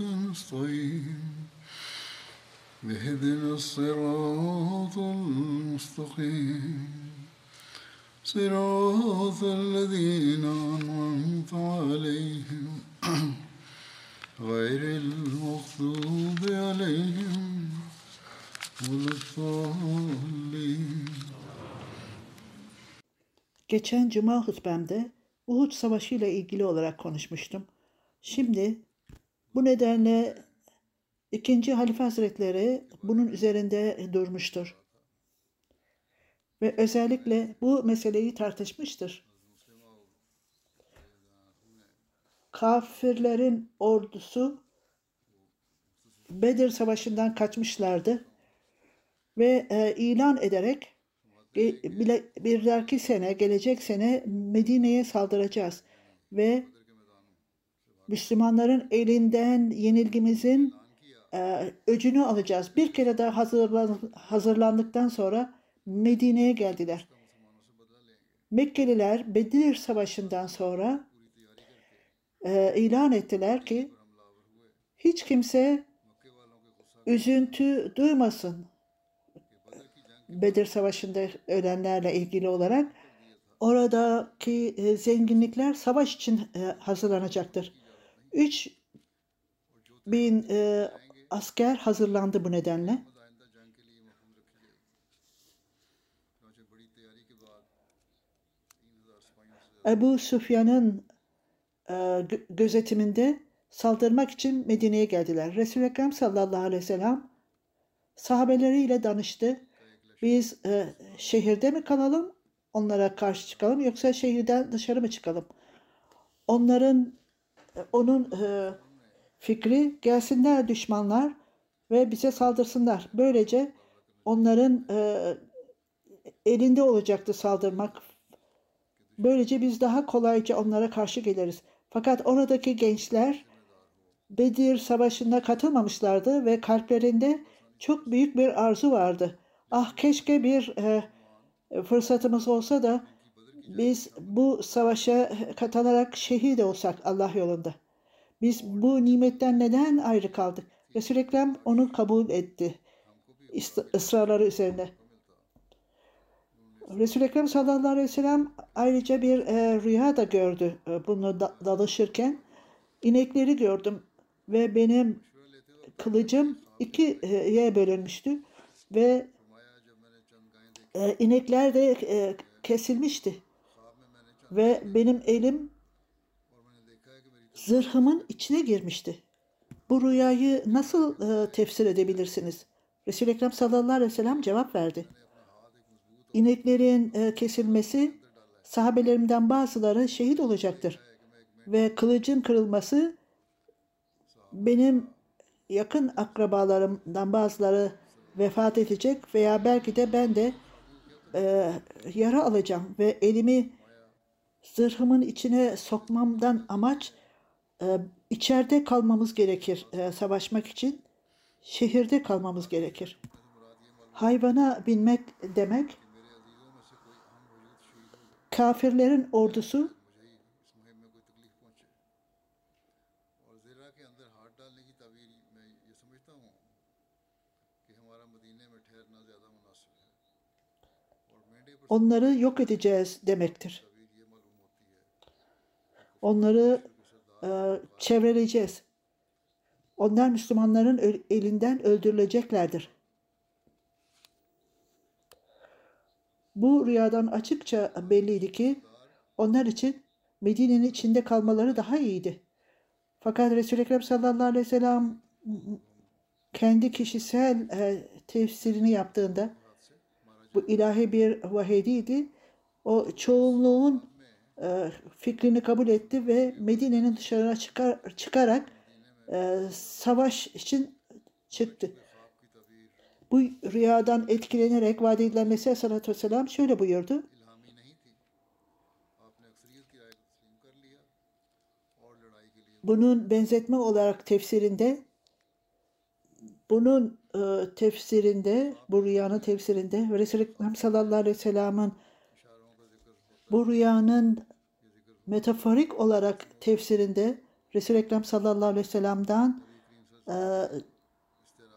نستعين اهدنا الصراط المستقيم صراط الذين أنعمت عليهم غير المغضوب عليهم ولا الضالين Geçen cuma hutbemde Uhud Savaşı ile ilgili olarak konuşmuştum. Şimdi bu nedenle ikinci Halife Hazretleri bunun üzerinde durmuştur. Ve özellikle bu meseleyi tartışmıştır. Kafirlerin ordusu Bedir Savaşı'ndan kaçmışlardı ve e, ilan ederek bile- bir dahaki sene, gelecek sene Medine'ye saldıracağız ve Müslümanların elinden yenilgimizin e, öcünü alacağız. Bir kere daha hazırlan, hazırlandıktan sonra Medine'ye geldiler. Mekkeliler Bedir Savaşı'ndan sonra e, ilan ettiler ki hiç kimse üzüntü duymasın. Bedir Savaşı'nda ölenlerle ilgili olarak oradaki e, zenginlikler savaş için e, hazırlanacaktır. 3 bin e, asker hazırlandı bu nedenle. Ebu Süfyan'ın e, gö- gözetiminde saldırmak için Medine'ye geldiler. Resul-i Ekrem sallallahu aleyhi ve sellem sahabeleriyle danıştı. Biz e, şehirde mi kalalım, onlara karşı çıkalım yoksa şehirden dışarı mı çıkalım? Onların, onun e, fikri gelsinler düşmanlar ve bize saldırsınlar. Böylece onların e, elinde olacaktı saldırmak. Böylece biz daha kolayca onlara karşı geliriz. Fakat oradaki gençler Bedir Savaşı'na katılmamışlardı ve kalplerinde çok büyük bir arzu vardı. Ah keşke bir e, fırsatımız olsa da biz bu savaşa katılarak şehit olsak Allah yolunda. Biz bu nimetten neden ayrı kaldık? Resul-i Ekrem onu kabul etti. Israrları üzerine. Resul-i Ekrem sallallahu aleyhi ve sellem ayrıca bir e, rüya da gördü e, bunu da- dalışırken. İnekleri gördüm ve benim kılıcım ikiye bölünmüştü ve e, inekler de e, kesilmişti ve benim elim zırhımın içine girmişti. Bu rüyayı nasıl e, tefsir edebilirsiniz? Resul-i Ekrem sallallahu aleyhi ve sellem cevap verdi. İneklerin e, kesilmesi sahabelerimden bazıları şehit olacaktır. Ve kılıcın kırılması benim yakın akrabalarımdan bazıları vefat edecek veya belki de ben de e, yara alacağım ve elimi zırhımın içine sokmamdan amaç e, içeride kalmamız gerekir e, savaşmak için. Şehirde kalmamız gerekir. Hayvana binmek demek kafirlerin ordusu onları yok edeceğiz demektir. Onları e, çevreleyeceğiz. Onlar Müslümanların elinden öldürüleceklerdir. Bu rüyadan açıkça belliydi ki onlar için Medine'nin içinde kalmaları daha iyiydi. Fakat Resul-i Ekrem sallallahu aleyhi ve sellem kendi kişisel e, tefsirini yaptığında bu ilahi bir vahiy değildi. O çoğunluğun e, fikrini kabul etti ve Medine'nin dışarına çıkar, çıkarak e, savaş için çıktı. Bu rüyadan etkilenerek vaat edilen Mesih Aleyhisselatü Vesselam şöyle buyurdu. Bunun benzetme olarak tefsirinde bunun e, tefsirinde bu rüyanın tefsirinde Resulü sallallahu aleyhi ve sellem'in bu rüyanın metaforik olarak tefsirinde Resul Ekrem sallallahu aleyhi ve sellem'den e,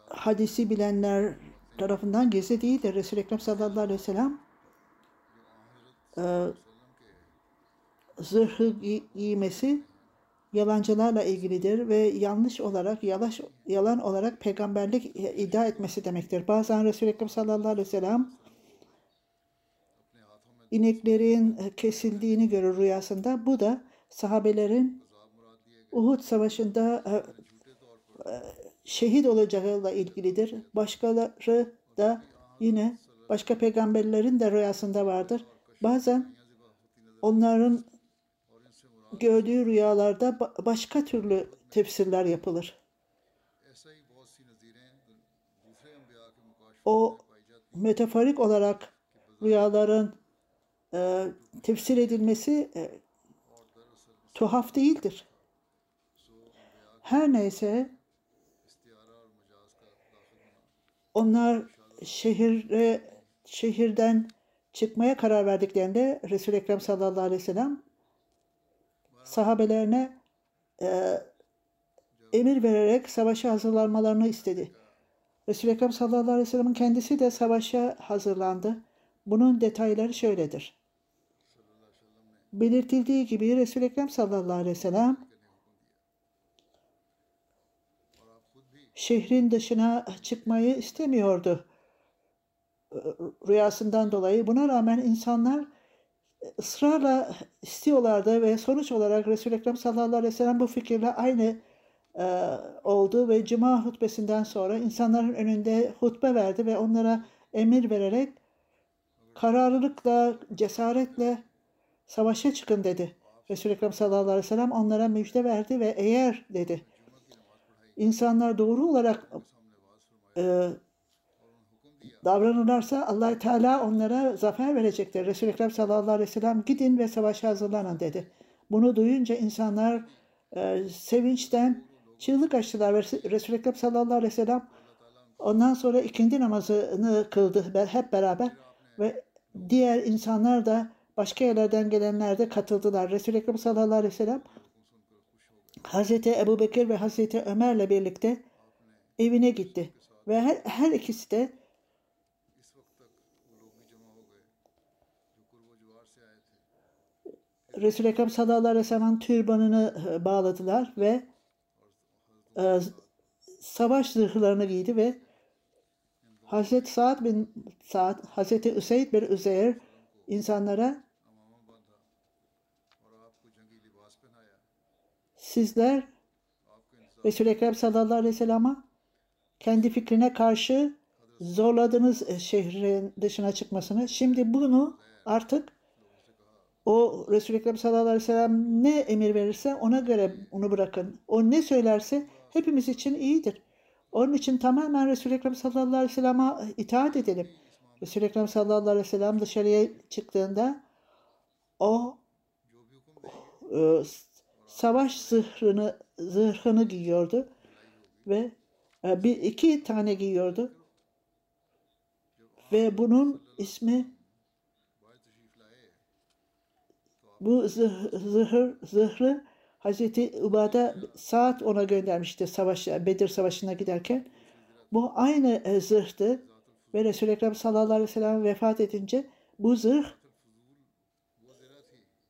hadisi bilenler tarafından gizli değildir. Resul Ekrem sallallahu aleyhi ve sellem e, zırhı giymesi yalancılarla ilgilidir ve yanlış olarak, yalaş, yalan olarak peygamberlik iddia etmesi demektir. Bazen Resul Ekrem sallallahu aleyhi ve sellem ineklerin e, kesildiğini görür rüyasında. Bu da sahabelerin Uhud Savaşı'nda e, e, şehit olacağıyla ilgilidir. Başkaları da yine başka peygamberlerin de rüyasında vardır. Bazen onların gördüğü rüyalarda başka türlü tefsirler yapılır. O metaforik olarak rüyaların e, tefsir edilmesi e, tuhaf değildir. Her neyse onlar şehire şehirden çıkmaya karar verdiklerinde Resul Ekrem sallallahu aleyhi ve sellem sahabelerine e, emir vererek savaşa hazırlanmalarını istedi. Resul Ekrem sallallahu aleyhi ve sellem'in kendisi de savaşa hazırlandı. Bunun detayları şöyledir. Belirtildiği gibi Resul-i Ekrem sallallahu aleyhi ve sellem şehrin dışına çıkmayı istemiyordu e, rüyasından dolayı. Buna rağmen insanlar ısrarla istiyorlardı ve sonuç olarak Resul-i Ekrem sallallahu aleyhi ve sellem bu fikirle aynı e, oldu ve Cuma hutbesinden sonra insanların önünde hutbe verdi ve onlara emir vererek kararlılıkla, cesaretle savaşa çıkın dedi. Resul-i Ekrem sallallahu aleyhi ve sellem onlara müjde verdi ve eğer dedi insanlar doğru olarak e, davranırlarsa allah Teala onlara zafer verecektir. Resul-i Ekrem sallallahu aleyhi ve sellem gidin ve savaşa hazırlanın dedi. Bunu duyunca insanlar e, sevinçten çığlık açtılar Resul-i Ekrem sallallahu aleyhi ve sellem ondan sonra ikindi namazını kıldı hep beraber ve diğer insanlar da başka yerlerden gelenler de katıldılar. Resul-i Ekrem sallallahu aleyhi ve sellem Hazreti Ebu Bekir ve Hazreti Ömer'le birlikte evine gitti. Ve her, her ikisi de Resul-i Ekrem sallallahu aleyhi ve sellem'in türbanını e, bağladılar ve e, savaş zırhlarını giydi ve Hazreti Saad bin Saad, Hazreti Üseyd bin Üzeyr insanlara sizler Resul-i Ekrem sallallahu aleyhi ve sellem'a kendi fikrine karşı zorladınız şehrin dışına çıkmasını. Şimdi bunu artık o Resul-i Ekrem sallallahu aleyhi ve sellem ne emir verirse ona göre onu bırakın. O ne söylerse hepimiz için iyidir. Onun için tamamen Resul-i Ekrem sallallahu aleyhi ve sellem'a itaat edelim. Resul-i Ekrem sallallahu aleyhi ve sellem dışarıya çıktığında o e, savaş zırhını zırhını giyiyordu ve e, bir iki tane giyiyordu ve bunun ismi bu zırh, zırhı, zırhı Hazreti Ubada saat ona göndermişti savaş, Bedir Savaşı'na giderken. Bu aynı e, zırhtı ve Resul-i Ekrem sallallahu aleyhi ve sellem vefat edince bu zırh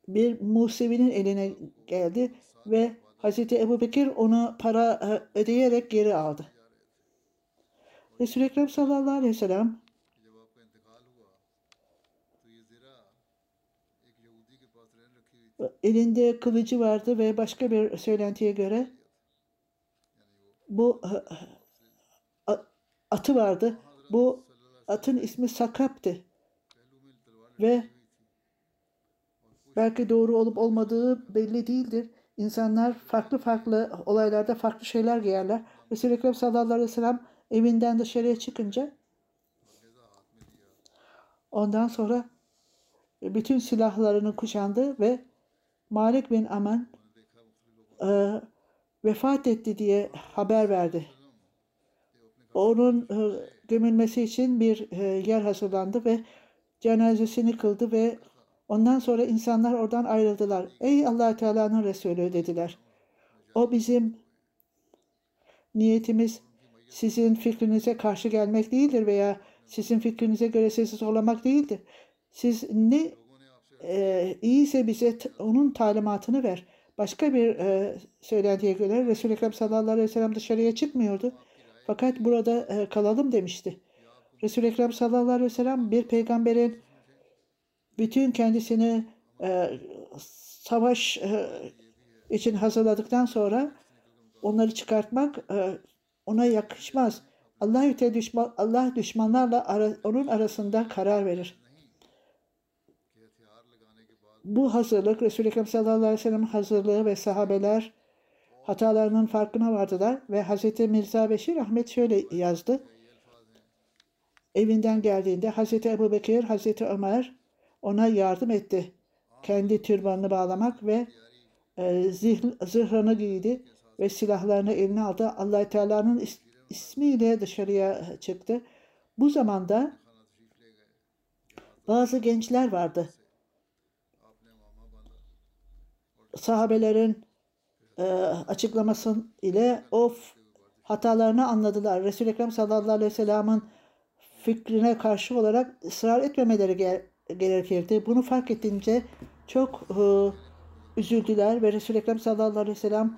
bir Musevi'nin eline geldi ve Hazreti Ebu Bekir ona para e, ödeyerek geri aldı. Resul-i Ekrem sallallahu aleyhi ve sellem elinde kılıcı vardı ve başka bir söylentiye göre bu e, e, atı vardı. Bu atın ismi Sakap'tı. Ve belki doğru olup olmadığı belli değildir. İnsanlar farklı farklı olaylarda farklı şeyler giyerler. Resul-i Ekrem sallallahu aleyhi ve sellem evinden dışarıya çıkınca ondan sonra bütün silahlarını kuşandı ve Malik bin Aman e, vefat etti diye haber verdi. Onun e, gömülmesi için bir e, yer hazırlandı ve cenazesini kıldı ve ondan sonra insanlar oradan ayrıldılar. Ey allah Teala'nın Resulü dediler. O bizim niyetimiz sizin fikrinize karşı gelmek değildir veya sizin fikrinize göre sizi zorlamak değildir. Siz ne e, iyiyse bize onun talimatını ver. Başka bir e, söylentiye göre Resul-i Ekrem sallallahu aleyhi ve sellem dışarıya çıkmıyordu. Fakat burada e, kalalım demişti. Resul-i Ekrem sallallahu aleyhi ve sellem bir peygamberin bütün kendisini e, savaş e, için hazırladıktan sonra onları çıkartmak e, ona yakışmaz. Allah te düşman Allah düşmanlarla ara, onun arasında karar verir. Bu hazırlık Resul-i Ekrem sallallahu aleyhi ve sellem hazırlığı ve sahabeler hatalarının farkına vardılar ve Hz. Mirza Beşir Ahmet şöyle yazdı. Evinden geldiğinde Hz. Ebu Bekir, Hz. Ömer, ona yardım etti. Kendi türbanını bağlamak ve e, zırhını giydi ve silahlarını eline aldı. allah Teala'nın is, ismiyle dışarıya çıktı. Bu zamanda bazı gençler vardı. Sahabelerin e, açıklaması ile of hatalarını anladılar. Resul-i Ekrem sallallahu aleyhi ve sellem'in fikrine karşı olarak ısrar etmemeleri gerekirdi. Bunu fark edince çok e, üzüldüler ve Resul-i Ekrem sallallahu aleyhi ve sellem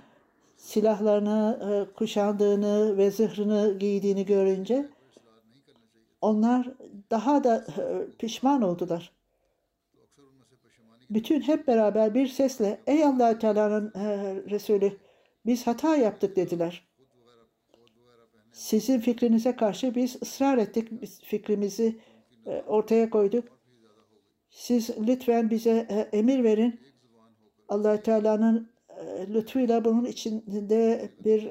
silahlarını e, kuşandığını ve zırhını giydiğini görünce onlar daha da e, pişman oldular. Bütün hep beraber bir sesle ey allah Teala'nın e, Resulü biz hata yaptık dediler. Sizin fikrinize karşı biz ısrar ettik, biz fikrimizi e, ortaya koyduk. Siz lütfen bize e, emir verin. allah Teala'nın e, lütfuyla bunun içinde bir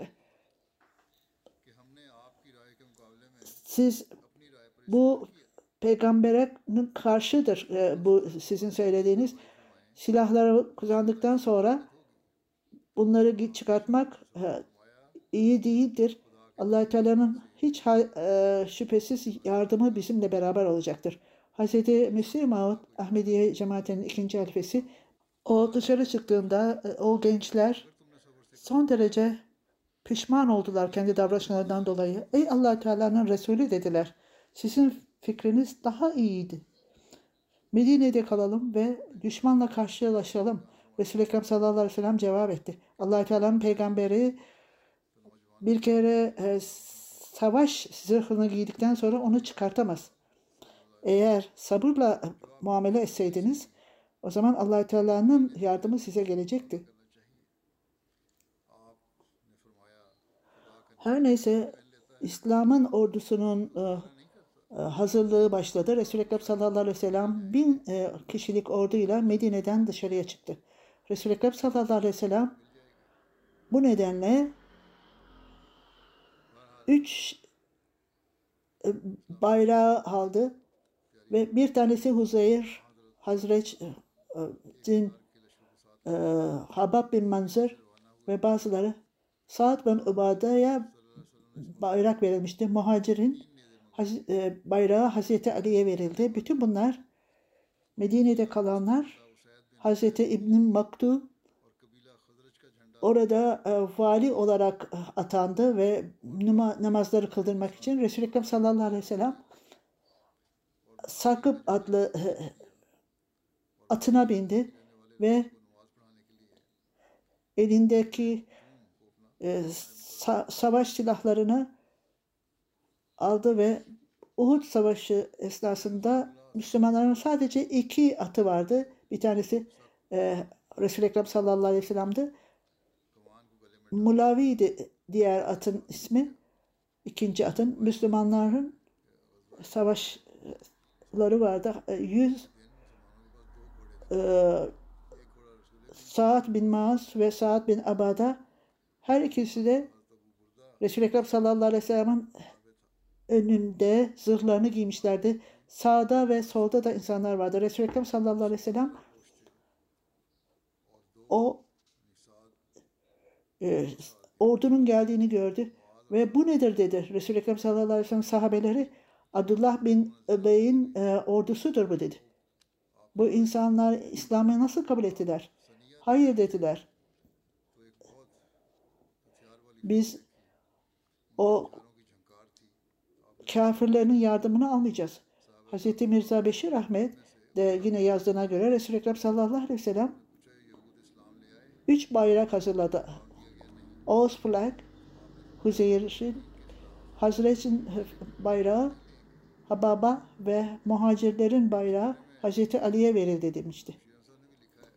siz bu peygambere karşıdır e, bu sizin söylediğiniz silahları kullandıktan sonra bunları çıkartmak iyi değildir. allah Teala'nın hiç şüphesiz yardımı bizimle beraber olacaktır. Hz. Mesih Maud Ahmediye cemaatinin ikinci halifesi o dışarı çıktığında e, o gençler son derece pişman oldular kendi davranışlarından dolayı. Ey allah Teala'nın Resulü dediler. Sizin fikriniz daha iyiydi. Medine'de kalalım ve düşmanla karşılaşalım. Resul-i Ekrem sallallahu aleyhi ve sellem cevap etti. allah Teala'nın peygamberi bir kere e, savaş zırhını giydikten sonra onu çıkartamaz. Eğer sabırla muamele etseydiniz o zaman allah Teala'nın yardımı size gelecekti. Her neyse İslam'ın ordusunun e, e, hazırlığı başladı. Resul-i Ekrem sallallahu aleyhi ve sellem bin e, kişilik orduyla Medine'den dışarıya çıktı. Resul-i Ekrem sallallahu aleyhi ve sellem bu nedenle üç bayrağı aldı. Ve bir tanesi Huzeyr Hazret'in e, e, e, Habab bin Manzır ve bazıları Saad bin Ubade'ye bayrak verilmişti. Muhacirin e, bayrağı Hazreti Ali'ye verildi. Bütün bunlar Medine'de kalanlar Hazreti İbn Maktu orada e, vali olarak atandı ve namazları kıldırmak için Resul-i Ekrem sallallahu aleyhi ve sellem Sakıp adlı atına bindi ve elindeki e, sa savaş silahlarını aldı ve Uhud Savaşı esnasında Müslümanların sadece iki atı vardı. Bir tanesi e, Resul-i Ekrem sallallahu aleyhi ve sellem'di. Mulavi'ydi diğer atın ismi. ikinci atın. Müslümanların savaş savaşları vardı. E, Yüz e, Saad bin Maaz ve Saad bin Abada her ikisi de Resul-i Ekrem sallallahu aleyhi ve sellem'in önünde zırhlarını giymişlerdi. Sağda ve solda da insanlar vardı. Resul-i Ekrem sallallahu aleyhi ve sellem o e, ordunun geldiğini gördü ve bu nedir dedi. Resul-i Ekrem sallallahu aleyhi ve sellem sahabeleri Abdullah bin Übey'in e, ordusudur bu dedi. Bu insanlar İslam'ı nasıl kabul ettiler? Hayır dediler. Biz o kafirlerin yardımını almayacağız. Hz. Mirza Beşir Ahmet de yine yazdığına göre Resul-i Ekrem sallallahu aleyhi ve sellem üç bayrak hazırladı. Oğuz flag, Huzeyr'in, Hazret'in bayrağı, Hababa ve muhacirlerin bayrağı Hazreti Ali'ye verildi demişti.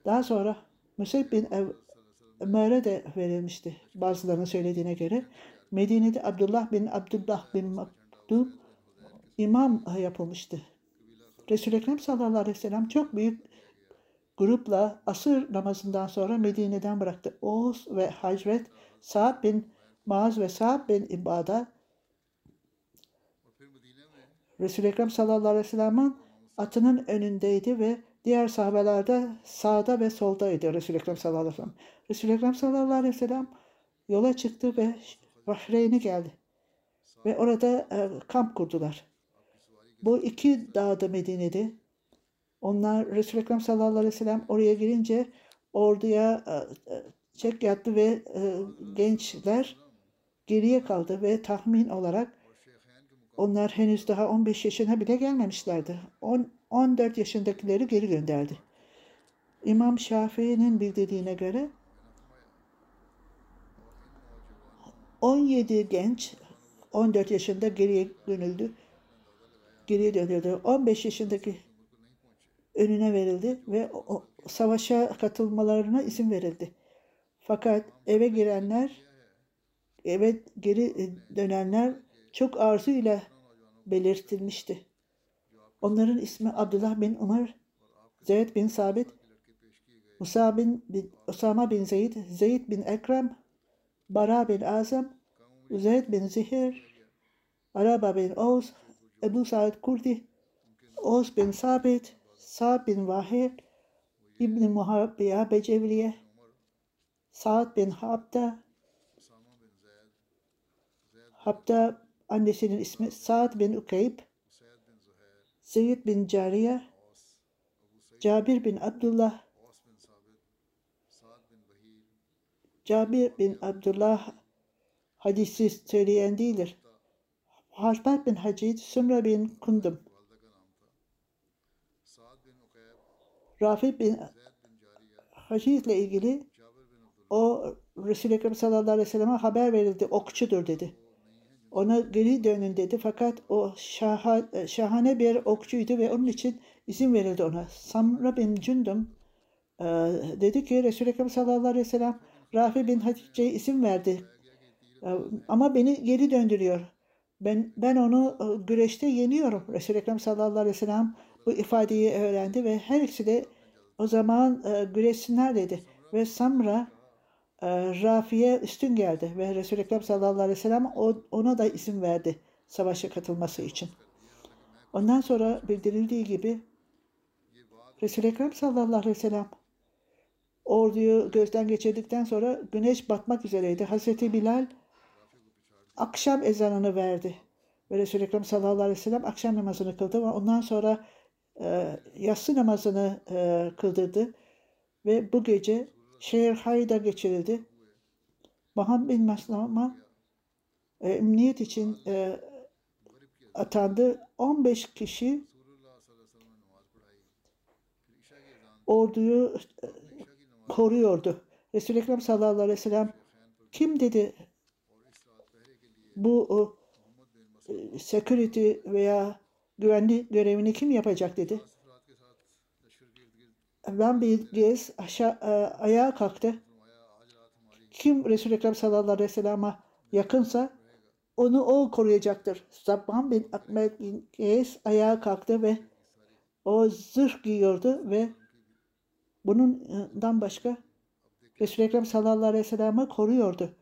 Daha sonra Müseyb bin Ev- Ömer'e de verilmişti bazılarının söylediğine göre. Medine'de Abdullah bin Abdullah bin Maktum imam yapılmıştı. Resul-i Ekrem sallallahu aleyhi ve sellem çok büyük grupla asır namazından sonra Medine'den bıraktı. Oğuz ve Hacret, Sa'd bin Maaz ve Sa'd bin İbada Resul-i Ekrem sallallahu aleyhi ve sellem'in atının önündeydi ve diğer sahabeler de sağda ve soldaydı Resul-i Ekrem sallallahu aleyhi ve sellem. Resul-i Ekrem sallallahu aleyhi ve sellem yola çıktı ve Bahreyn'e geldi. Ve orada e, kamp kurdular. Bu iki dağda Medine'de. Onlar Resul-i Ekrem sallallahu aleyhi ve sellem oraya girince orduya e, e, çek yattı ve e, gençler geriye kaldı ve tahmin olarak onlar henüz daha 15 yaşına bile gelmemişlerdi. 10, 14 yaşındakileri geri gönderdi. İmam Şafii'nin bildirdiğine göre 17 genç 14 yaşında geriye dönüldü. Geriye dönüldü. 15 yaşındaki önüne verildi ve o, savaşa katılmalarına izin verildi. Fakat eve girenler, eve geri dönenler çok arzuyla belirtilmişti. Onların ismi Abdullah bin Umar, Zeyd bin Sabit, Musa bin, bin Osama bin Zeyd, Zeyd bin Ekrem, Bara bin Azam, Zeyd bin Zihir, Araba bin Oğuz, Ebu Said Kurdi, Oğuz bin Sabit, Sa'd bin Vahir, İbn Muhabbiya Becevliye, Sa'd bin Habda, Habda annesinin ismi Sa'd bin Ukeyb, Zeyd bin Cariye, Cabir bin Abdullah, Cabir bin Abdullah hadisi söyleyen değildir. Harbat bin Hacid, Sümre bin Kundum, Rafi bin Hacid ile ilgili o Resul-i Ekrem sallallahu aleyhi ve selleme haber verildi. Okçudur dedi. Ona geri dönün dedi. Fakat o şaha, şahane bir okçuydu ve onun için izin verildi ona. Samra bin Cündüm e, dedi ki Resul-i Ekrem sallallahu aleyhi ve sellem Rafi bin Hatice'ye izin verdi. E, ama beni geri döndürüyor. Ben ben onu e, güreşte yeniyorum. Resul-i Ekrem sallallahu aleyhi ve sellem bu ifadeyi öğrendi ve her ikisi de o zaman e, güreşsinler dedi. Ve Samra e, Rafi'ye üstün geldi ve Resul-i Ekrem sallallahu aleyhi ve sellem ona da izin verdi savaşa katılması için. Ondan sonra bildirildiği gibi Resul-i Ekrem sallallahu aleyhi ve sellem orduyu gözden geçirdikten sonra güneş batmak üzereydi. Hazreti Bilal akşam ezanını verdi. Ve Resul-i Ekrem sallallahu aleyhi ve sellem akşam namazını kıldı ve ondan sonra e, yatsı namazını e, kıldırdı. Ve bu gece şehir Hayda geçirildi. Muhammed bin Maslama e, emniyet için e, atandı. 15 kişi orduyu e, koruyordu. Resul-i Ekrem sallallahu aleyhi ve sellem kim dedi bu e, security veya güvenlik görevini kim yapacak dedi. Rambi Gez aşağı, e, ayağa kalktı. Kim Resul-i Ekrem sallallahu aleyhi ve sellem'e yakınsa onu o koruyacaktır. Sabban bin Ahmet bin Gez ayağa kalktı ve o zırh giyiyordu ve bunundan başka Resul-i Ekrem sallallahu aleyhi ve sellem'i koruyordu.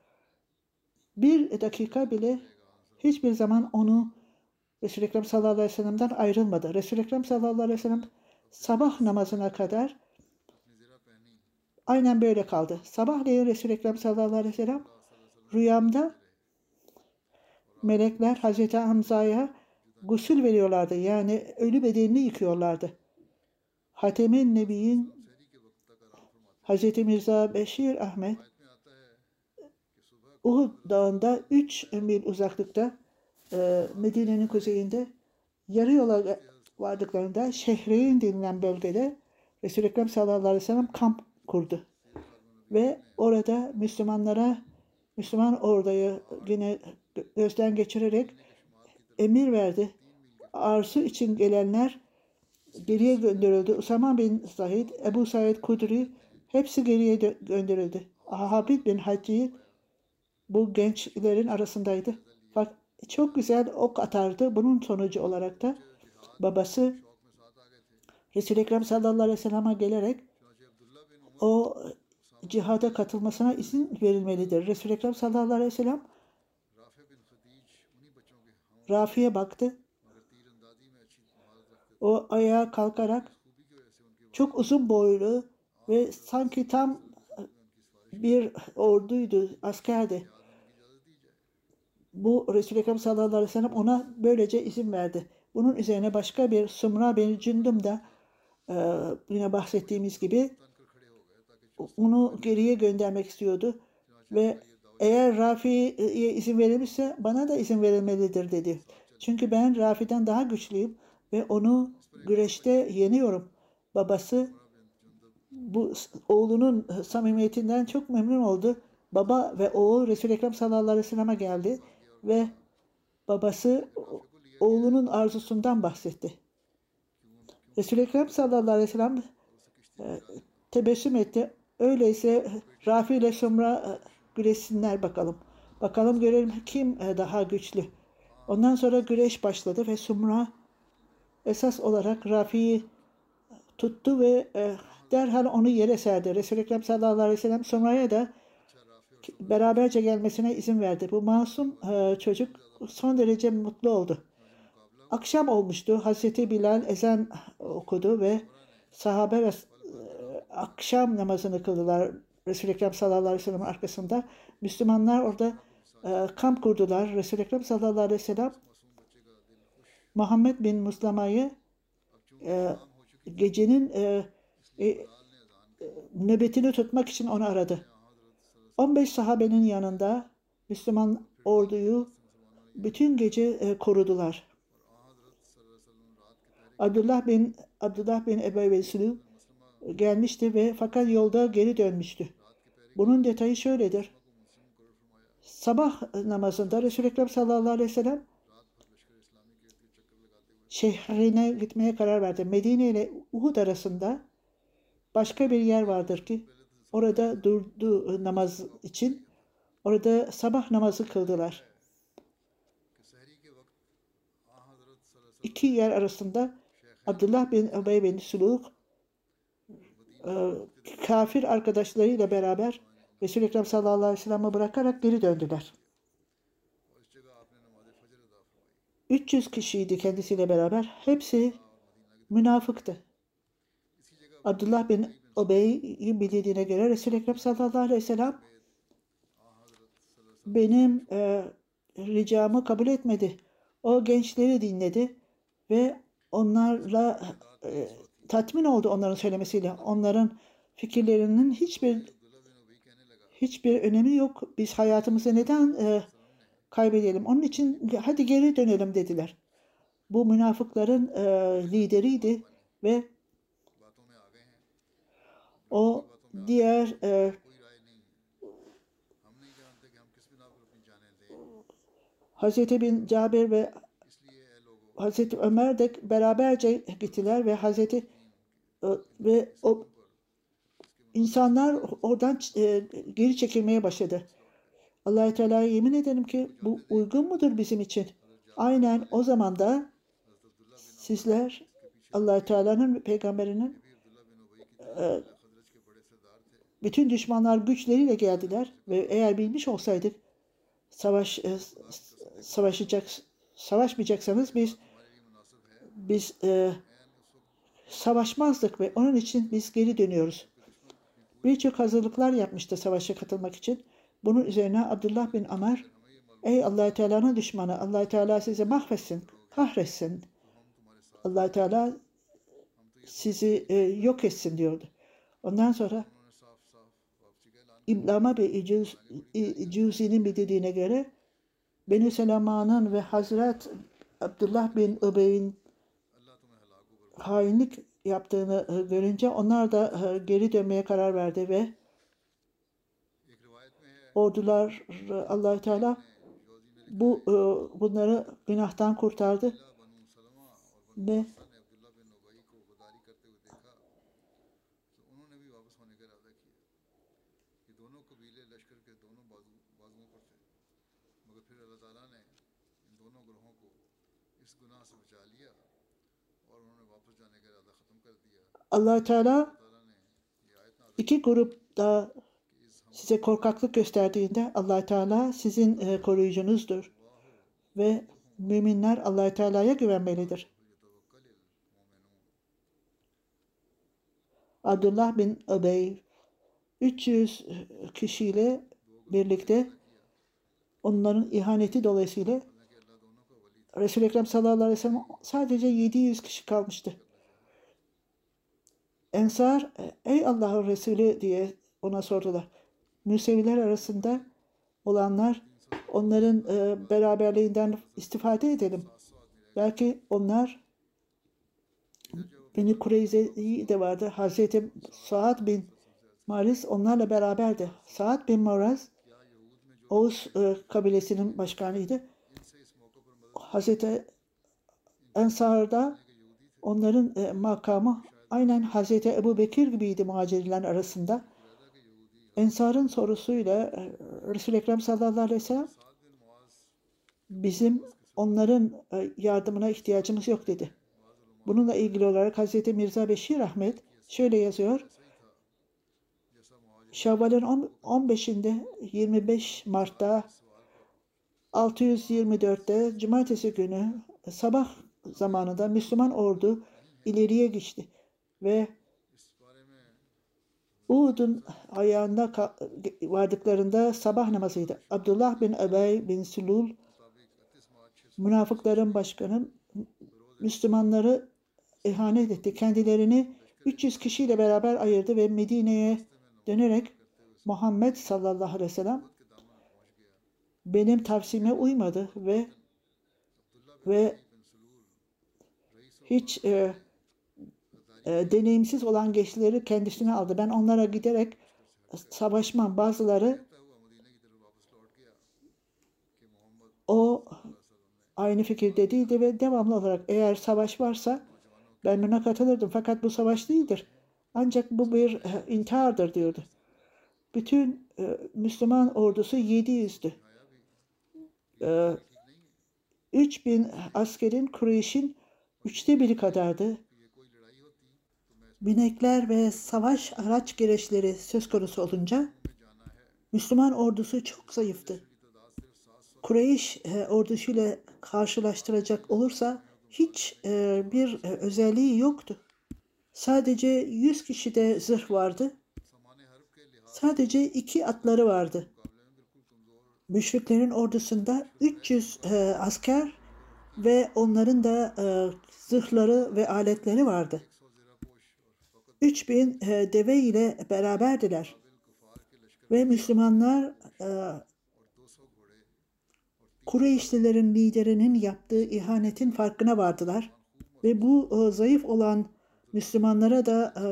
Bir dakika bile hiçbir zaman onu Resul-i Ekrem sallallahu aleyhi ve sellem'den ayrılmadı. Resul-i Ekrem sallallahu aleyhi ve sellem sabah namazına kadar aynen böyle kaldı. Sabahleyin Resul-i Ekrem sallallahu aleyhi ve sellem rüyamda melekler Hazreti Hamza'ya gusül veriyorlardı. Yani ölü bedenini yıkıyorlardı. Hatemin Nebi'in Hazreti Mirza Beşir Ahmet Uhud dağında 3 mil uzaklıkta e, Medine'nin kuzeyinde yarı yola vardıklarında Şehreyn denilen bölgede Resul-i Ekrem sallallahu aleyhi ve sellem kamp kurdu. Ve orada Müslümanlara Müslüman orduyu yine gözden geçirerek emir verdi. Arzu için gelenler geriye gönderildi. Usama bin Said, Ebu Said Kudri hepsi geriye gönderildi. Habib bin Hacı bu gençlerin arasındaydı. Bak çok güzel ok atardı. Bunun sonucu olarak da babası Resul-i Ekrem sallallahu aleyhi ve sellem'e gelerek o cihada katılmasına izin verilmelidir. Resul-i Ekrem sallallahu aleyhi ve sellem Rafi'ye baktı. O ayağa kalkarak çok uzun boylu ve sanki tam bir orduydu, askerdi. Bu Resul-i Ekrem sallallahu aleyhi ve sellem ona böylece izin verdi. Bunun üzerine başka bir Sumra bin Cündüm de e, yine bahsettiğimiz gibi onu geriye göndermek istiyordu ve eğer Rafi'ye izin verilmişse bana da izin verilmelidir dedi. Çünkü ben Rafi'den daha güçlüyüm ve onu güreşte yeniyorum. Babası bu oğlunun samimiyetinden çok memnun oldu. Baba ve oğul Resul-i Ekrem sallallahu aleyhi ve sellem'e geldi ve babası oğlunun arzusundan bahsetti. Resul-i Ekrem sallallahu aleyhi ve sellem e, tebessüm etti. Öyleyse Rafi ile Sumra e, güreşsinler bakalım. Bakalım görelim kim e, daha güçlü. Ondan sonra güreş başladı ve Sumra esas olarak Rafi'yi tuttu ve derhal onu yere serdi. Resul-i Ekrem sallallahu aleyhi ve sellem Sumra'ya da beraberce gelmesine izin verdi. Bu masum çocuk son derece mutlu oldu. Akşam olmuştu. Hazreti Bilal ezan okudu ve sahabe ve e, akşam namazını kıldılar. Resul-i Ekrem sallallahu aleyhi ve sellem arkasında. Müslümanlar orada e, kamp kurdular. Resul-i Ekrem sallallahu aleyhi ve sellem Muhammed bin Muslama'yı e, gecenin e, e, nöbetini tutmak için onu aradı. 15 sahabenin yanında Müslüman orduyu bütün gece e, korudular. Abdullah bin Abdullah bin Ebu Vesilü gelmişti ve fakat yolda geri dönmüştü. Bunun detayı şöyledir. Sabah namazında Resul-i Ekrem sallallahu aleyhi ve sellem şehrine gitmeye karar verdi. Medine ile Uhud arasında başka bir yer vardır ki orada durdu namaz için. Orada sabah namazı kıldılar. İki yer arasında Abdullah bin Übey bin Suluk e, kafir arkadaşlarıyla beraber Resul-i Ekrem sallallahu aleyhi ve sellem'i bırakarak geri döndüler. 300 kişiydi kendisiyle beraber. Hepsi münafıktı. Abdullah bin Ubey'in bildiğine göre Resul-i Ekrem sallallahu aleyhi ve sellem benim e, ricamı kabul etmedi. O gençleri dinledi ve onlarla e, tatmin oldu onların söylemesiyle. Onların fikirlerinin hiçbir hiçbir önemi yok. Biz hayatımızı neden e, kaybedelim? Onun için hadi geri dönelim dediler. Bu münafıkların e, lideriydi ve o diğer e, Hazreti bin Cabir ve Hazreti Ömer de beraberce gittiler ve Hazreti e, ve o insanlar oradan e, geri çekilmeye başladı. Allah-u Teala'ya yemin ederim ki bu uygun mudur bizim için? Aynen o zaman da sizler allah Teala'nın peygamberinin e, bütün düşmanlar güçleriyle geldiler ve eğer bilmiş olsaydık savaş savaşacak savaşmayacaksanız biz biz e, savaşmazdık ve onun için biz geri dönüyoruz. Birçok hazırlıklar yapmıştı savaşa katılmak için. Bunun üzerine Abdullah bin Amar, ey allah Teala'nın düşmanı, allah Teala sizi mahvetsin, kahretsin. allah Teala sizi e, yok etsin diyordu. Ondan sonra İblama ve İcuz, İcuzi'nin bildirdiğine göre Beni Selama'nın ve Hazret Abdullah bin Übey'in hainlik yaptığını e, görünce onlar da e, geri dönmeye karar verdi ve ordular e, allah Teala bu bunları günahtan kurtardı. Ve allah Teala iki grup da size korkaklık gösterdiğinde allah Teala sizin e, koruyucunuzdur. Ve müminler allah Teala'ya güvenmelidir. Abdullah bin Öbey 300 kişiyle birlikte onların ihaneti dolayısıyla Resul-i Ekrem sallallahu aleyhi ve sellem sadece 700 kişi kalmıştı. Ensar ey Allah'ın Resulü diye ona sordular. Museviler arasında olanlar onların e, beraberliğinden istifade edelim. Belki onlar Beni Kureyze'yi de vardı. Hazreti Saad bin Maris onlarla beraberdi. Saad bin Maraz Oğuz e, kabilesinin başkanıydı. Hazreti Ensar'da onların e, makamı aynen Hazreti Ebu Bekir gibiydi muhacirler arasında. Ensar'ın sorusuyla e, Resul-i Ekrem sallallahu aleyhi ve sellem bizim onların e, yardımına ihtiyacımız yok dedi. Bununla ilgili olarak Hazreti Mirza Beşir Ahmet şöyle yazıyor. Şevval'in on- 15'inde 25 Mart'ta 624'te Cumartesi günü sabah zamanında Müslüman ordu ileriye geçti ve Uhud'un ayağında ka- vardıklarında sabah namazıydı. Abdullah bin Ebey bin Sulul münafıkların başkanı Müslümanları ihanet etti. Kendilerini 300 kişiyle beraber ayırdı ve Medine'ye dönerek Muhammed sallallahu aleyhi ve sellem benim tavsiyeme uymadı ve ve hiç e, e, deneyimsiz olan gençleri kendisine aldı. Ben onlara giderek savaşmam. Bazıları o aynı fikirde değildi ve devamlı olarak eğer savaş varsa ben buna katılırdım. Fakat bu savaş değildir. Ancak bu bir e, intihardır diyordu. Bütün e, Müslüman ordusu 700'dü. E, 3000 askerin Kureyş'in üçte biri kadardı. Binekler ve savaş araç gereçleri söz konusu olunca Müslüman ordusu çok zayıftı. Kureyş e, ordusuyla karşılaştıracak olursa hiç e, bir e, özelliği yoktu. Sadece 100 kişide zırh vardı. Sadece iki atları vardı. Müşriklerin ordusunda 300 e, asker ve onların da e, zırhları ve aletleri vardı. 3000 e, deve ile beraberdiler. Ve Müslümanlar e, Kureyşlilerin liderinin yaptığı ihanetin farkına vardılar. Ve bu e, zayıf olan Müslümanlara da e,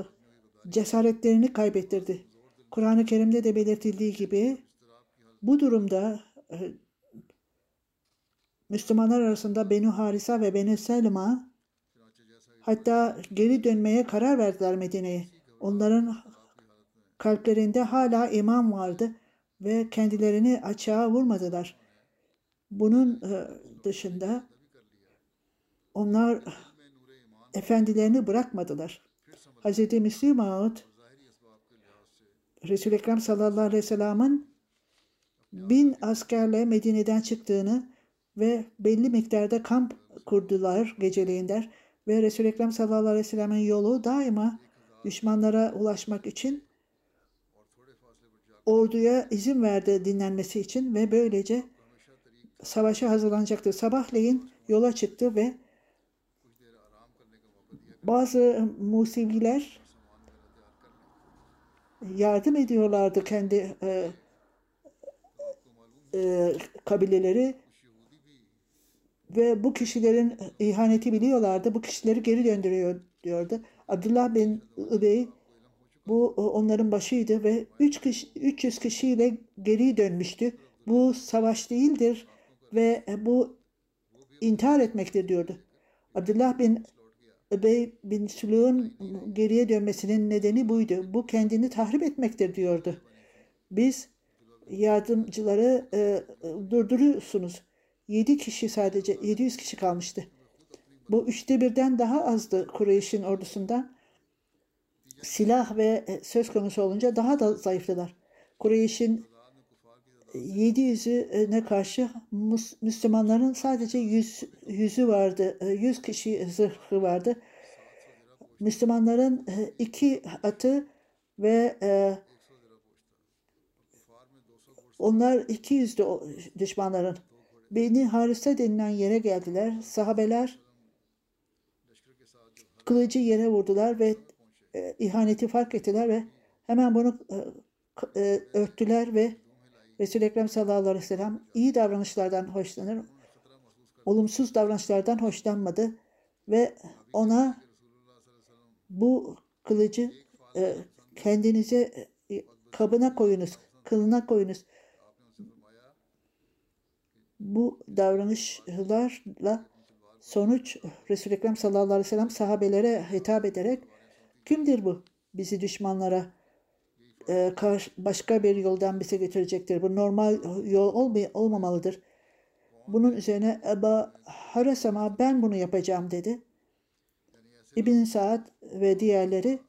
cesaretlerini kaybettirdi. Kur'an-ı Kerim'de de belirtildiği gibi bu durumda Müslümanlar arasında Benu Harisa ve Benu Selma Hatta geri dönmeye karar verdiler Medine'ye. Onların kalplerinde hala iman vardı ve kendilerini açığa vurmadılar. Bunun e, dışında onlar efendilerini bırakmadılar. Hz. Müslim Ağud, Resul-i Ekrem sallallahu aleyhi ve sellem'in bin askerle Medine'den çıktığını ve belli miktarda kamp kurdular geceleyinden ve Resul-i Ekrem sallallahu aleyhi ve sellem'in yolu daima düşmanlara ulaşmak için orduya izin verdi dinlenmesi için ve böylece savaşa hazırlanacaktı. Sabahleyin yola çıktı ve bazı Museviler yardım ediyorlardı kendi e, e, kabileleri ve bu kişilerin ihaneti biliyorlardı. Bu kişileri geri döndürüyor diyordu. Abdullah bin Übey bu onların başıydı ve 3 kişi, 300 kişiyle geri dönmüştü. Bu savaş değildir ve bu intihar etmektir diyordu. Abdullah bin Übey bin Sülûn geriye dönmesinin nedeni buydu. Bu kendini tahrip etmektir diyordu. Biz yardımcıları e, durduruyorsunuz. 7 kişi sadece 700 kişi kalmıştı. Bu üçte birden daha azdı Kureyş'in ordusundan. Silah ve e, söz konusu olunca daha da zayıftılar. Kureyş'in 700'üne karşı Mus- Müslümanların sadece 100 yüzü vardı. E, 100 kişi zırhı vardı. Müslümanların e, iki atı ve e, onlar 200'dü o düşmanların. Beni Harise denilen yere geldiler. Sahabeler kılıcı yere vurdular ve e, ihaneti fark ettiler ve hemen bunu e, e, örttüler ve Resul-i Ekrem sallallahu aleyhi ve sellem iyi davranışlardan hoşlanır. Olumsuz davranışlardan hoşlanmadı ve ona bu kılıcı e, kendinize e, kabına koyunuz, kılına koyunuz. Bu davranışlarla sonuç Resul-i Ekrem sallallahu aleyhi ve sellem sahabelere hitap ederek kimdir bu? Bizi düşmanlara e, karşı, başka bir yoldan bize götürecektir. Bu normal yol olmay olmamalıdır. Bunun üzerine Eba Haresama ben bunu yapacağım dedi. İbn Saad ve diğerleri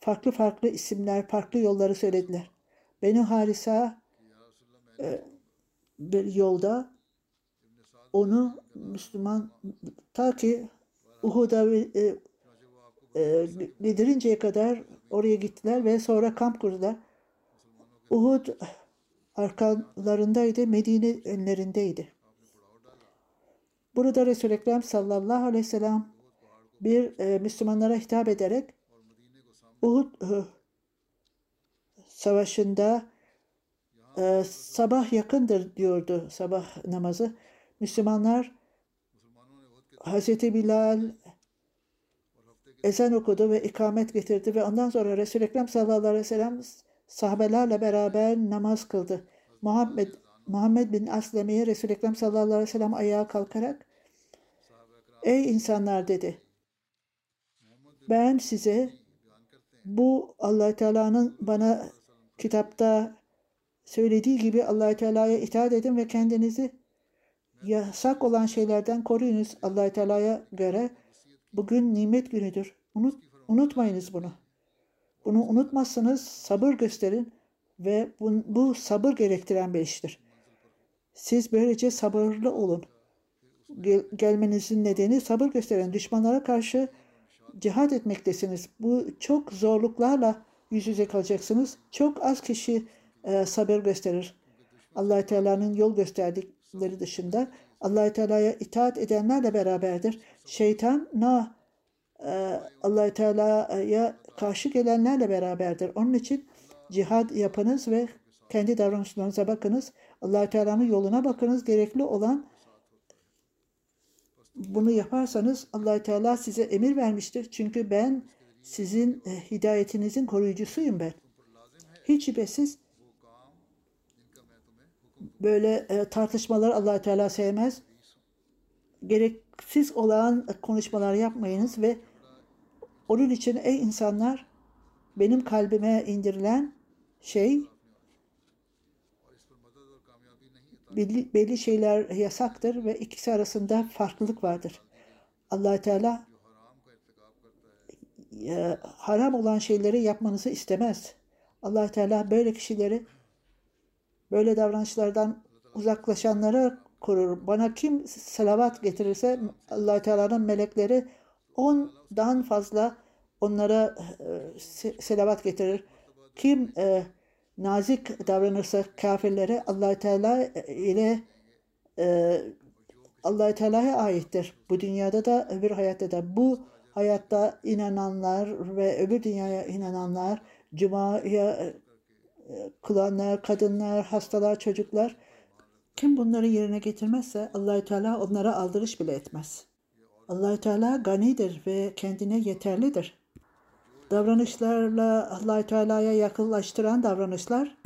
farklı farklı isimler, farklı yolları söylediler. Beni Harisa e, bir yolda onu Müslüman ta ki Uhud'a e, e, bildirinceye kadar oraya gittiler ve sonra kamp kurdular. Uhud arkalarındaydı, Medine önlerindeydi. Burada Resul-i Ekrem sallallahu aleyhi ve sellem bir e, Müslümanlara hitap ederek Uhud e, savaşında e, sabah yakındır diyordu sabah namazı. Müslümanlar Hazreti Bilal ezan okudu ve ikamet getirdi ve ondan sonra Resul-i Ekrem sallallahu aleyhi ve sellem sahabelerle beraber namaz kıldı. Muhammed Muhammed bin Asleme'ye Resul-i Ekrem sallallahu aleyhi ve sellem ayağa kalkarak Ey insanlar dedi. Ben size bu allah Teala'nın bana kitapta söylediği gibi allah Teala'ya itaat edin ve kendinizi yasak olan şeylerden koruyunuz allah Teala'ya göre. Bugün nimet günüdür. Unut, unutmayınız bunu. Bunu unutmazsanız sabır gösterin ve bu, bu sabır gerektiren bir iştir. Siz böylece sabırlı olun. Gel, gelmenizin nedeni sabır gösteren düşmanlara karşı cihad etmektesiniz. Bu çok zorluklarla yüz yüze kalacaksınız. Çok az kişi e, sabır gösterir. allah Teala'nın yol gösterdikleri dışında allah Teala'ya itaat edenlerle beraberdir. Şeytan na e, allah Teala'ya karşı gelenlerle beraberdir. Onun için cihad yapınız ve kendi davranışlarınıza bakınız. allah Teala'nın yoluna bakınız. Gerekli olan bunu yaparsanız allah Teala size emir vermiştir. Çünkü ben sizin e, hidayetinizin koruyucusuyum ben. Hiç şüphesiz böyle e, tartışmalar allah Teala sevmez. Gereksiz olan konuşmalar yapmayınız ve onun için ey insanlar benim kalbime indirilen şey belli, belli şeyler yasaktır ve ikisi arasında farklılık vardır. allah Teala e, haram olan şeyleri yapmanızı istemez. allah Teala böyle kişileri böyle davranışlardan uzaklaşanları korur. Bana kim salavat getirirse allah Teala'nın melekleri ondan fazla onlara e, se- selavat getirir. Kim e, nazik davranırsa kafirlere allah Teala ile e, allah Teala'ya aittir. Bu dünyada da öbür hayatta da. Bu hayatta inananlar ve öbür dünyaya inananlar, Cuma'ya kılanlar, kadınlar, hastalar, çocuklar kim bunları yerine getirmezse allah Teala onlara aldırış bile etmez. allah Teala ganidir ve kendine yeterlidir. Davranışlarla allah Teala'ya yakınlaştıran davranışlar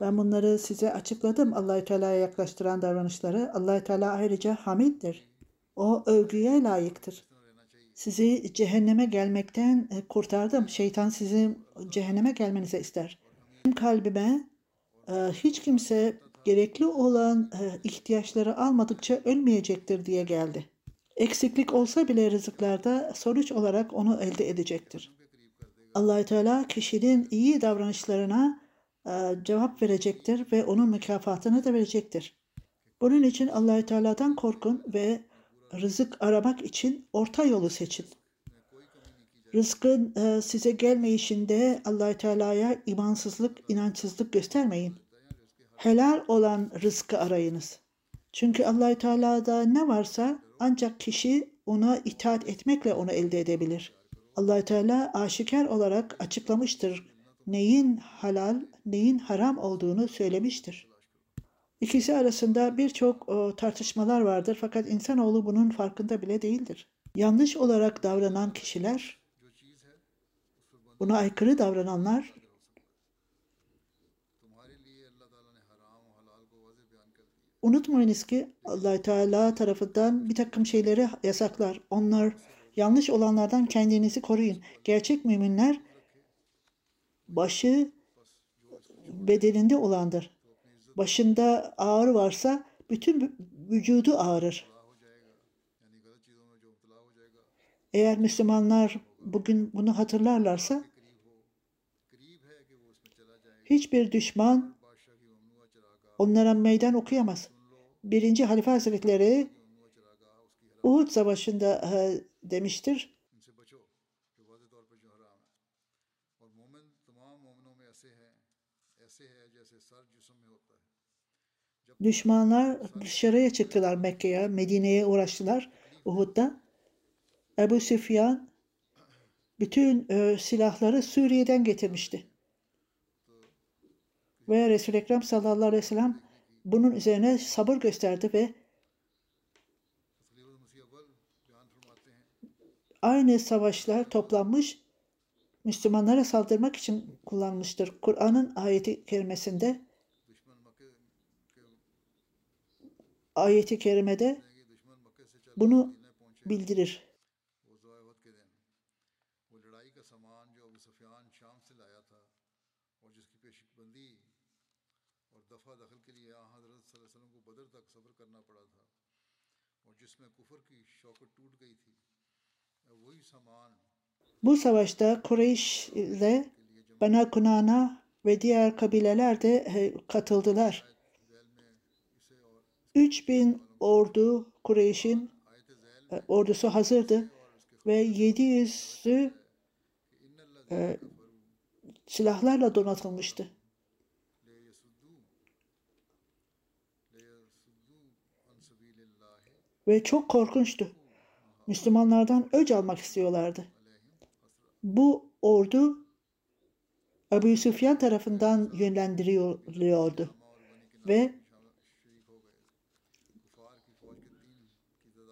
ben bunları size açıkladım. allah Teala'ya yaklaştıran davranışları. allah Teala ayrıca hamiddir. O övgüye layıktır. Sizi cehenneme gelmekten kurtardım. Şeytan sizi cehenneme gelmenize ister. Kalbime e, hiç kimse gerekli olan e, ihtiyaçları almadıkça ölmeyecektir diye geldi. Eksiklik olsa bile rızıklarda sonuç olarak onu elde edecektir. allah Teala kişinin iyi davranışlarına e, cevap verecektir ve onun mükafatını da verecektir. Bunun için allah Teala'dan korkun ve rızık aramak için orta yolu seçin. Rızkın e, size gelmeyişinde allah Teala'ya imansızlık, inançsızlık göstermeyin. Helal olan rızkı arayınız. Çünkü allah Teala'da ne varsa ancak kişi ona itaat etmekle onu elde edebilir. allah Teala aşikar olarak açıklamıştır. Neyin halal, neyin haram olduğunu söylemiştir. İkisi arasında birçok tartışmalar vardır fakat insanoğlu bunun farkında bile değildir. Yanlış olarak davranan kişiler, Buna aykırı davrananlar unutmayınız ki allah Teala tarafından bir takım şeyleri yasaklar. Onlar yanlış olanlardan kendinizi koruyun. Gerçek müminler başı bedeninde olandır. Başında ağır varsa bütün vücudu ağrır. Eğer Müslümanlar bugün bunu hatırlarlarsa hiçbir düşman onlara meydan okuyamaz. Birinci Halife Hazretleri Uhud Savaşı'nda e, demiştir. Düşmanlar dışarıya çıktılar Mekke'ye, Medine'ye uğraştılar Uhud'da. Ebu Süfyan bütün e, silahları Suriye'den getirmişti. Ve Resul-i Ekrem sallallahu aleyhi ve sellem bunun üzerine sabır gösterdi ve aynı savaşlar toplanmış Müslümanlara saldırmak için kullanmıştır. Kur'an'ın ayeti kerimesinde ayeti kerimede bunu bildirir. Bu savaşta Kureyş ile Bana Kunana ve diğer kabileler de katıldılar. 3000 ordu Kureyş'in e, ordusu hazırdı ve 700'ü e, silahlarla donatılmıştı. ve çok korkunçtu. Müslümanlardan öc almak istiyorlardı. Bu ordu Ebu Süfyan tarafından yönlendiriliyordu ve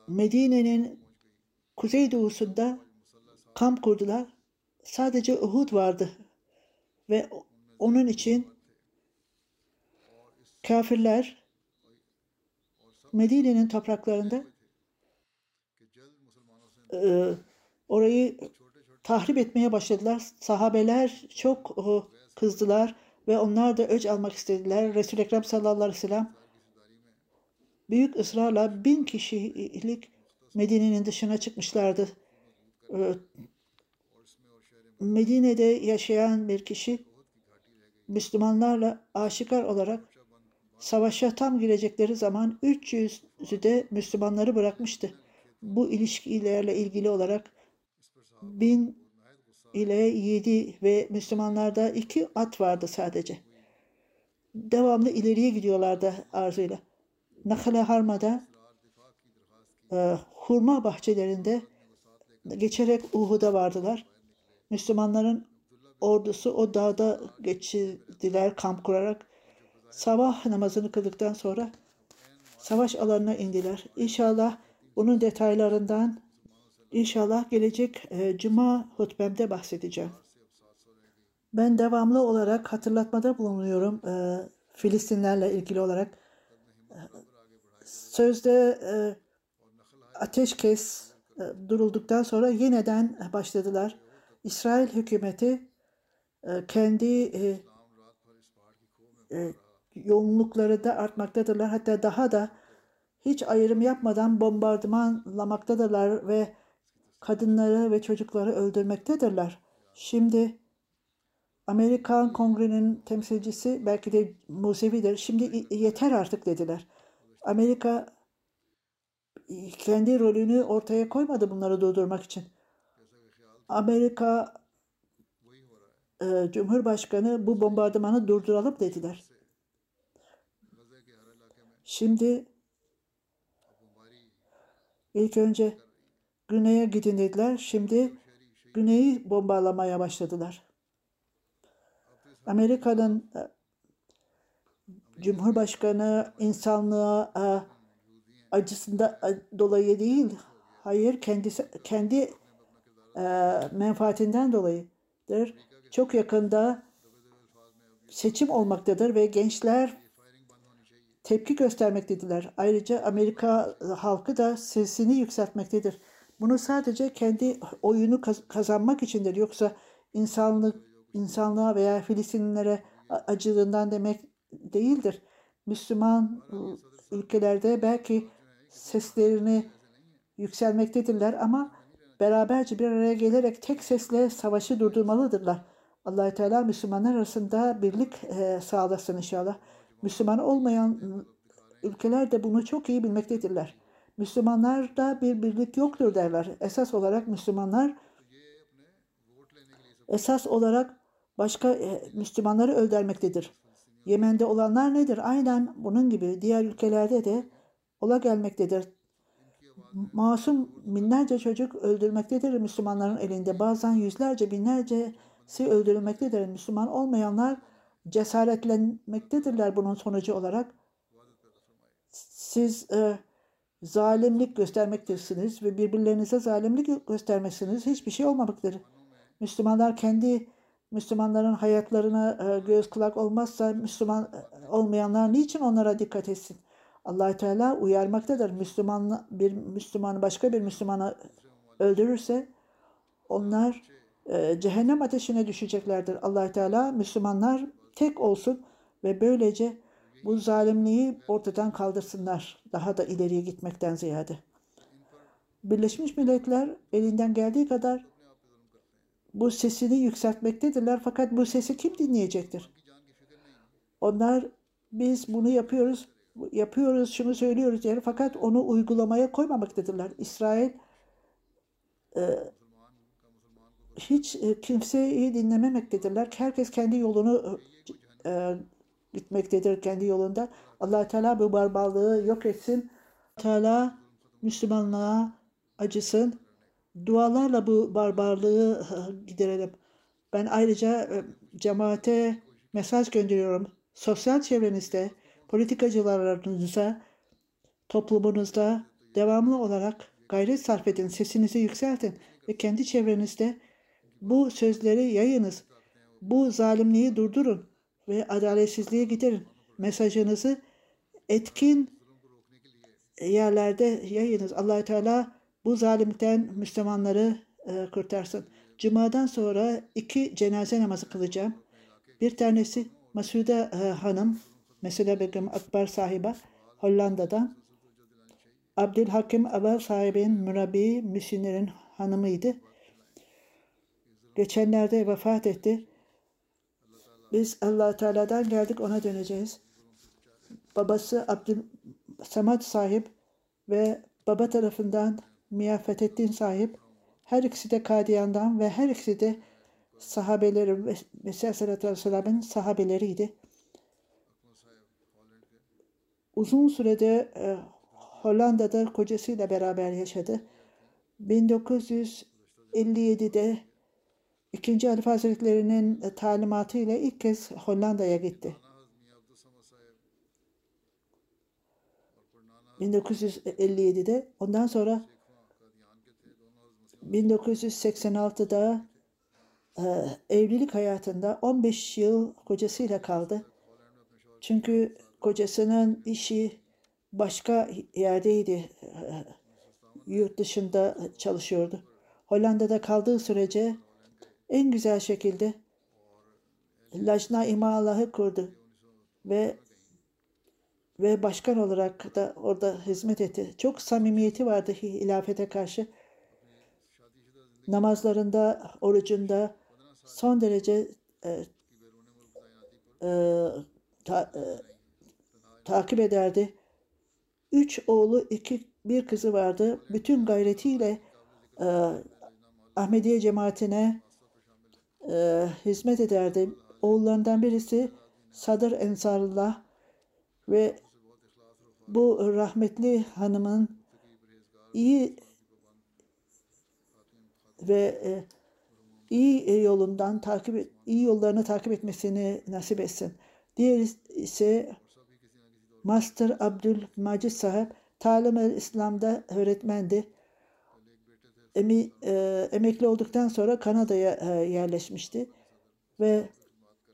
Medine'nin kuzeydoğusunda kamp kurdular. Sadece Uhud vardı ve onun için kafirler Medine'nin topraklarında e, orayı tahrip etmeye başladılar. Sahabeler çok e, kızdılar ve onlar da öc almak istediler. Resul-i Ekrem sallallahu aleyhi ve sellem büyük ısrarla bin kişilik Medine'nin dışına çıkmışlardı. E, Medine'de yaşayan bir kişi Müslümanlarla aşikar olarak savaşa tam girecekleri zaman 300'ü de Müslümanları bırakmıştı. Bu ilişkilerle ilgili olarak bin ile yedi ve Müslümanlarda iki at vardı sadece. Devamlı ileriye gidiyorlardı arzuyla. Nakale Harma'da e, hurma bahçelerinde geçerek Uhud'a vardılar. Müslümanların ordusu o dağda geçirdiler kamp kurarak. Sabah namazını kıldıktan sonra savaş alanına indiler. İnşallah bunun detaylarından inşallah gelecek e, cuma hutbemde bahsedeceğim. Ben devamlı olarak hatırlatmada bulunuyorum e, Filistinlerle ilgili olarak. Sözde e, ateşkes e, durulduktan sonra yeniden başladılar. İsrail hükümeti e, kendi e, e, yoğunlukları da artmaktadırlar. Hatta daha da hiç ayrım yapmadan bombardımanlamaktadırlar ve kadınları ve çocukları öldürmektedirler. Şimdi Amerikan Kongre'nin temsilcisi belki de Musevidir. Şimdi yeter artık dediler. Amerika kendi rolünü ortaya koymadı bunları durdurmak için. Amerika e, Cumhurbaşkanı bu bombardımanı durduralım dediler. Şimdi ilk önce güneye gidin dediler. Şimdi güneyi bombalamaya başladılar. Amerika'nın e, Cumhurbaşkanı insanlığa e, acısında e, dolayı değil, hayır kendisi kendi menfaatinden dolayıdır. Çok yakında seçim olmaktadır ve gençler tepki göstermektedirler. Ayrıca Amerika halkı da sesini yükseltmektedir. Bunu sadece kendi oyunu kazanmak içindir. Yoksa insanlık insanlığa veya Filistinlilere acıdığından demek değildir. Müslüman ülkelerde belki seslerini yükselmektedirler ama beraberce bir araya gelerek tek sesle savaşı durdurmalıdırlar. allah Teala Müslümanlar arasında birlik sağlasın inşallah. Müslüman olmayan ülkeler de bunu çok iyi bilmektedirler. Müslümanlarda bir birlik yoktur derler. Esas olarak Müslümanlar esas olarak başka e, Müslümanları öldürmektedir. Yemen'de olanlar nedir? Aynen bunun gibi diğer ülkelerde de ola gelmektedir. Masum binlerce çocuk öldürmektedir Müslümanların elinde. Bazen yüzlerce binlercesi öldürülmektedir. Müslüman olmayanlar cesaretlenmektedirler bunun sonucu olarak. Siz e, zalimlik göstermektesiniz ve birbirlerinize zalimlik göstermesiniz hiçbir şey olmamaktadır. Müslümanlar kendi Müslümanların hayatlarına e, göz kulak olmazsa Müslüman e, olmayanlar niçin onlara dikkat etsin? allah Teala uyarmaktadır. Müslüman bir Müslümanı başka bir Müslümanı öldürürse onlar e, cehennem ateşine düşeceklerdir. allah Teala Müslümanlar tek olsun ve böylece bu zalimliği ortadan kaldırsınlar. Daha da ileriye gitmekten ziyade. Birleşmiş Milletler elinden geldiği kadar bu sesini yükseltmektedirler. Fakat bu sesi kim dinleyecektir? Onlar biz bunu yapıyoruz, yapıyoruz, şunu söylüyoruz diye fakat onu uygulamaya koymamaktadırlar. İsrail e, hiç e, kimseyi dinlememektedirler. Herkes kendi yolunu e, gitmektedir kendi yolunda. allah Teala bu barbarlığı yok etsin. Teala Müslümanlığa acısın. Dualarla bu barbarlığı e, giderelim. Ben ayrıca e, cemaate mesaj gönderiyorum. Sosyal çevrenizde, politikacılarınıza, toplumunuzda devamlı olarak gayret sarf edin, sesinizi yükseltin ve kendi çevrenizde bu sözleri yayınız. Bu zalimliği durdurun ve adaletsizliği giderin. Mesajınızı etkin yerlerde yayınız. allah Teala bu zalimlikten Müslümanları e, kurtarsın. Cuma'dan sonra iki cenaze namazı kılacağım. Bir tanesi Masude e, Hanım, mesela Begüm Akbar sahiba Hollanda'dan. Abdülhakim Aval sahibinin mürabbi Müsinir'in hanımıydı. Geçenlerde vefat etti. Biz allah Teala'dan geldik ona döneceğiz. Babası Abdül Samad sahip ve baba tarafından Mia Fethettin sahip. Her ikisi de Kadiyan'dan ve her ikisi de sahabeleri Mesih Aleyhisselatü Vesselam'ın sahabeleriydi. Uzun sürede e, Hollanda'da kocasıyla beraber yaşadı. 1957'de İkinci Halife Hazretleri'nin e, talimatıyla ilk kez Hollanda'ya gitti. 1957'de ondan sonra 1986'da e, evlilik hayatında 15 yıl kocasıyla kaldı. Çünkü kocasının işi başka yerdeydi. E, yurt dışında çalışıyordu. Hollanda'da kaldığı sürece en güzel şekilde Lajna İmalah'ı kurdu ve ve başkan olarak da orada hizmet etti. Çok samimiyeti vardı hilafete karşı. Namazlarında, orucunda son derece e, e, ta, e, takip ederdi. Üç oğlu, iki bir kızı vardı. Bütün gayretiyle e, Ahmediye cemaatine e, hizmet ederdi. Oğullarından birisi Sadır Ensarullah ve bu rahmetli hanımın iyi ve e, iyi yolundan takip iyi yollarını takip etmesini nasip etsin. Diğer ise Master Abdülmacid sahip talim İslam'da öğretmendi. Emi, e, emekli olduktan sonra Kanada'ya e, yerleşmişti ve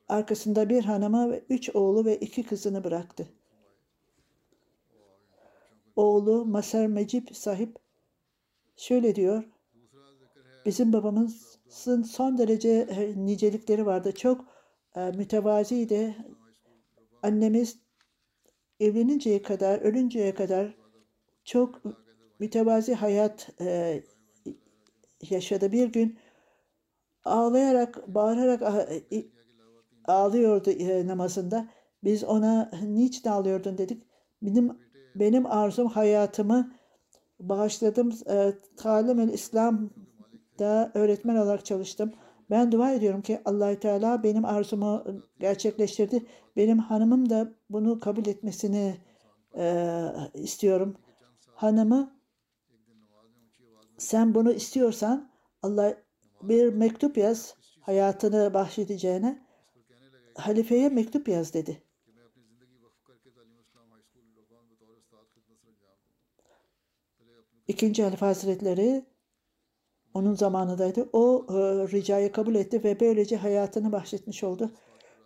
arkasında bir hanımı ve üç oğlu ve iki kızını bıraktı. Oğlu Masar Mecip sahip şöyle diyor. Bizim babamızın son derece e, nicelikleri vardı. Çok e, mütevaziydi. Annemiz evleninceye kadar, ölünceye kadar çok mütevazi hayat e, yaşadı. Bir gün ağlayarak, bağırarak e, ağlıyordu e, namazında. Biz ona niçin ağlıyordun dedik. Benim benim arzum hayatımı bağışladım. E, Talim İslam'da öğretmen olarak çalıştım. Ben dua ediyorum ki allah Teala benim arzumu gerçekleştirdi. Benim hanımım da bunu kabul etmesini e, istiyorum. Hanımı sen bunu istiyorsan Allah bir mektup yaz hayatını bahşedeceğine halifeye mektup yaz dedi. İkinci Halife Hazretleri onun zamanındaydı. O e, ricayı kabul etti ve böylece hayatını bahşetmiş oldu.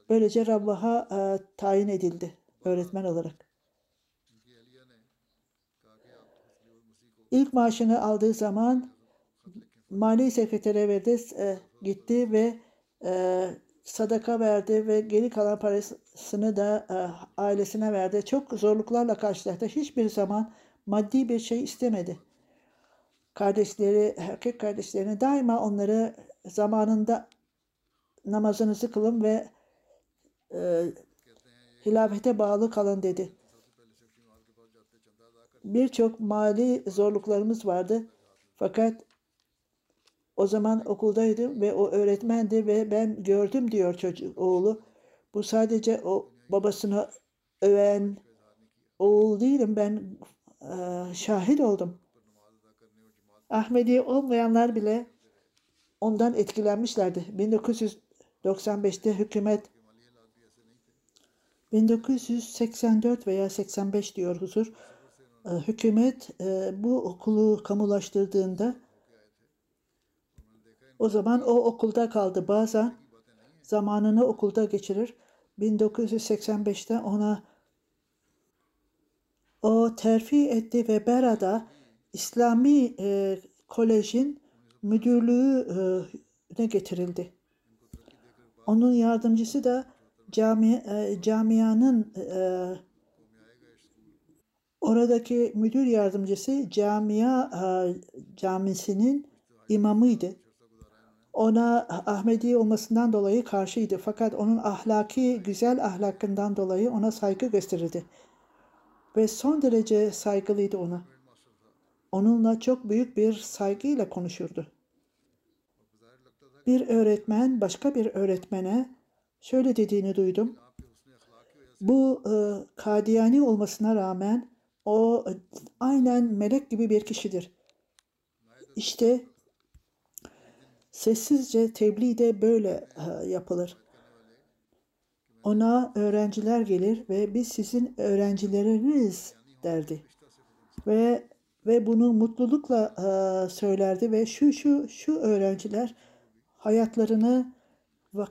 Böylece Rabbah'a e, tayin edildi öğretmen olarak. İlk maaşını aldığı zaman mali sekretere verdi, e, gitti ve e, sadaka verdi ve geri kalan parasını da e, ailesine verdi. Çok zorluklarla karşılaştı. Hiçbir zaman maddi bir şey istemedi. Kardeşleri, erkek kardeşlerine daima onları zamanında namazınızı kılın ve e, hilafete bağlı kalın dedi. Birçok mali zorluklarımız vardı. Fakat o zaman okuldaydım ve o öğretmendi ve ben gördüm diyor çocuk oğlu. Bu sadece o babasını öven oğul değilim ben e, şahit oldum. Ahmedi olmayanlar bile ondan etkilenmişlerdi. 1995'te hükümet 1984 veya 85 diyor huzur. E, hükümet e, bu okulu kamulaştırdığında o zaman o okulda kaldı. Bazen zamanını okulda geçirir. 1985'te ona o terfi etti ve Bera'da İslami e, kolejin müdürlüğüne getirildi. Onun yardımcısı da cami, e, camianın e, oradaki müdür yardımcısı camia e, camisinin imamıydı. Ona Ahmedi olmasından dolayı karşıydı. Fakat onun ahlaki, güzel ahlakından dolayı ona saygı gösterirdi. Ve son derece saygılıydı ona. Onunla çok büyük bir saygıyla konuşurdu. Bir öğretmen başka bir öğretmene şöyle dediğini duydum. Bu e, Kadiyani olmasına rağmen o e, aynen melek gibi bir kişidir. İşte sessizce tebliğ de böyle e, yapılır. Ona öğrenciler gelir ve biz sizin öğrencileriniz derdi. Ve ve bunu mutlulukla e, söylerdi ve şu şu şu öğrenciler hayatlarını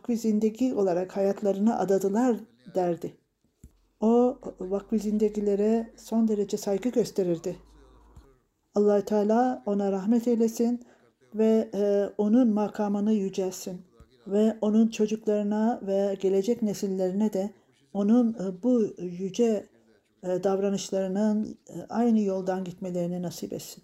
zindegi olarak hayatlarını adadılar derdi. O vakfi zindegilere son derece saygı gösterirdi. allah Teala ona rahmet eylesin ve e, onun makamını yücelsin ve onun çocuklarına ve gelecek nesillerine de onun e, bu yüce e, davranışlarının e, aynı yoldan gitmelerini nasip etsin.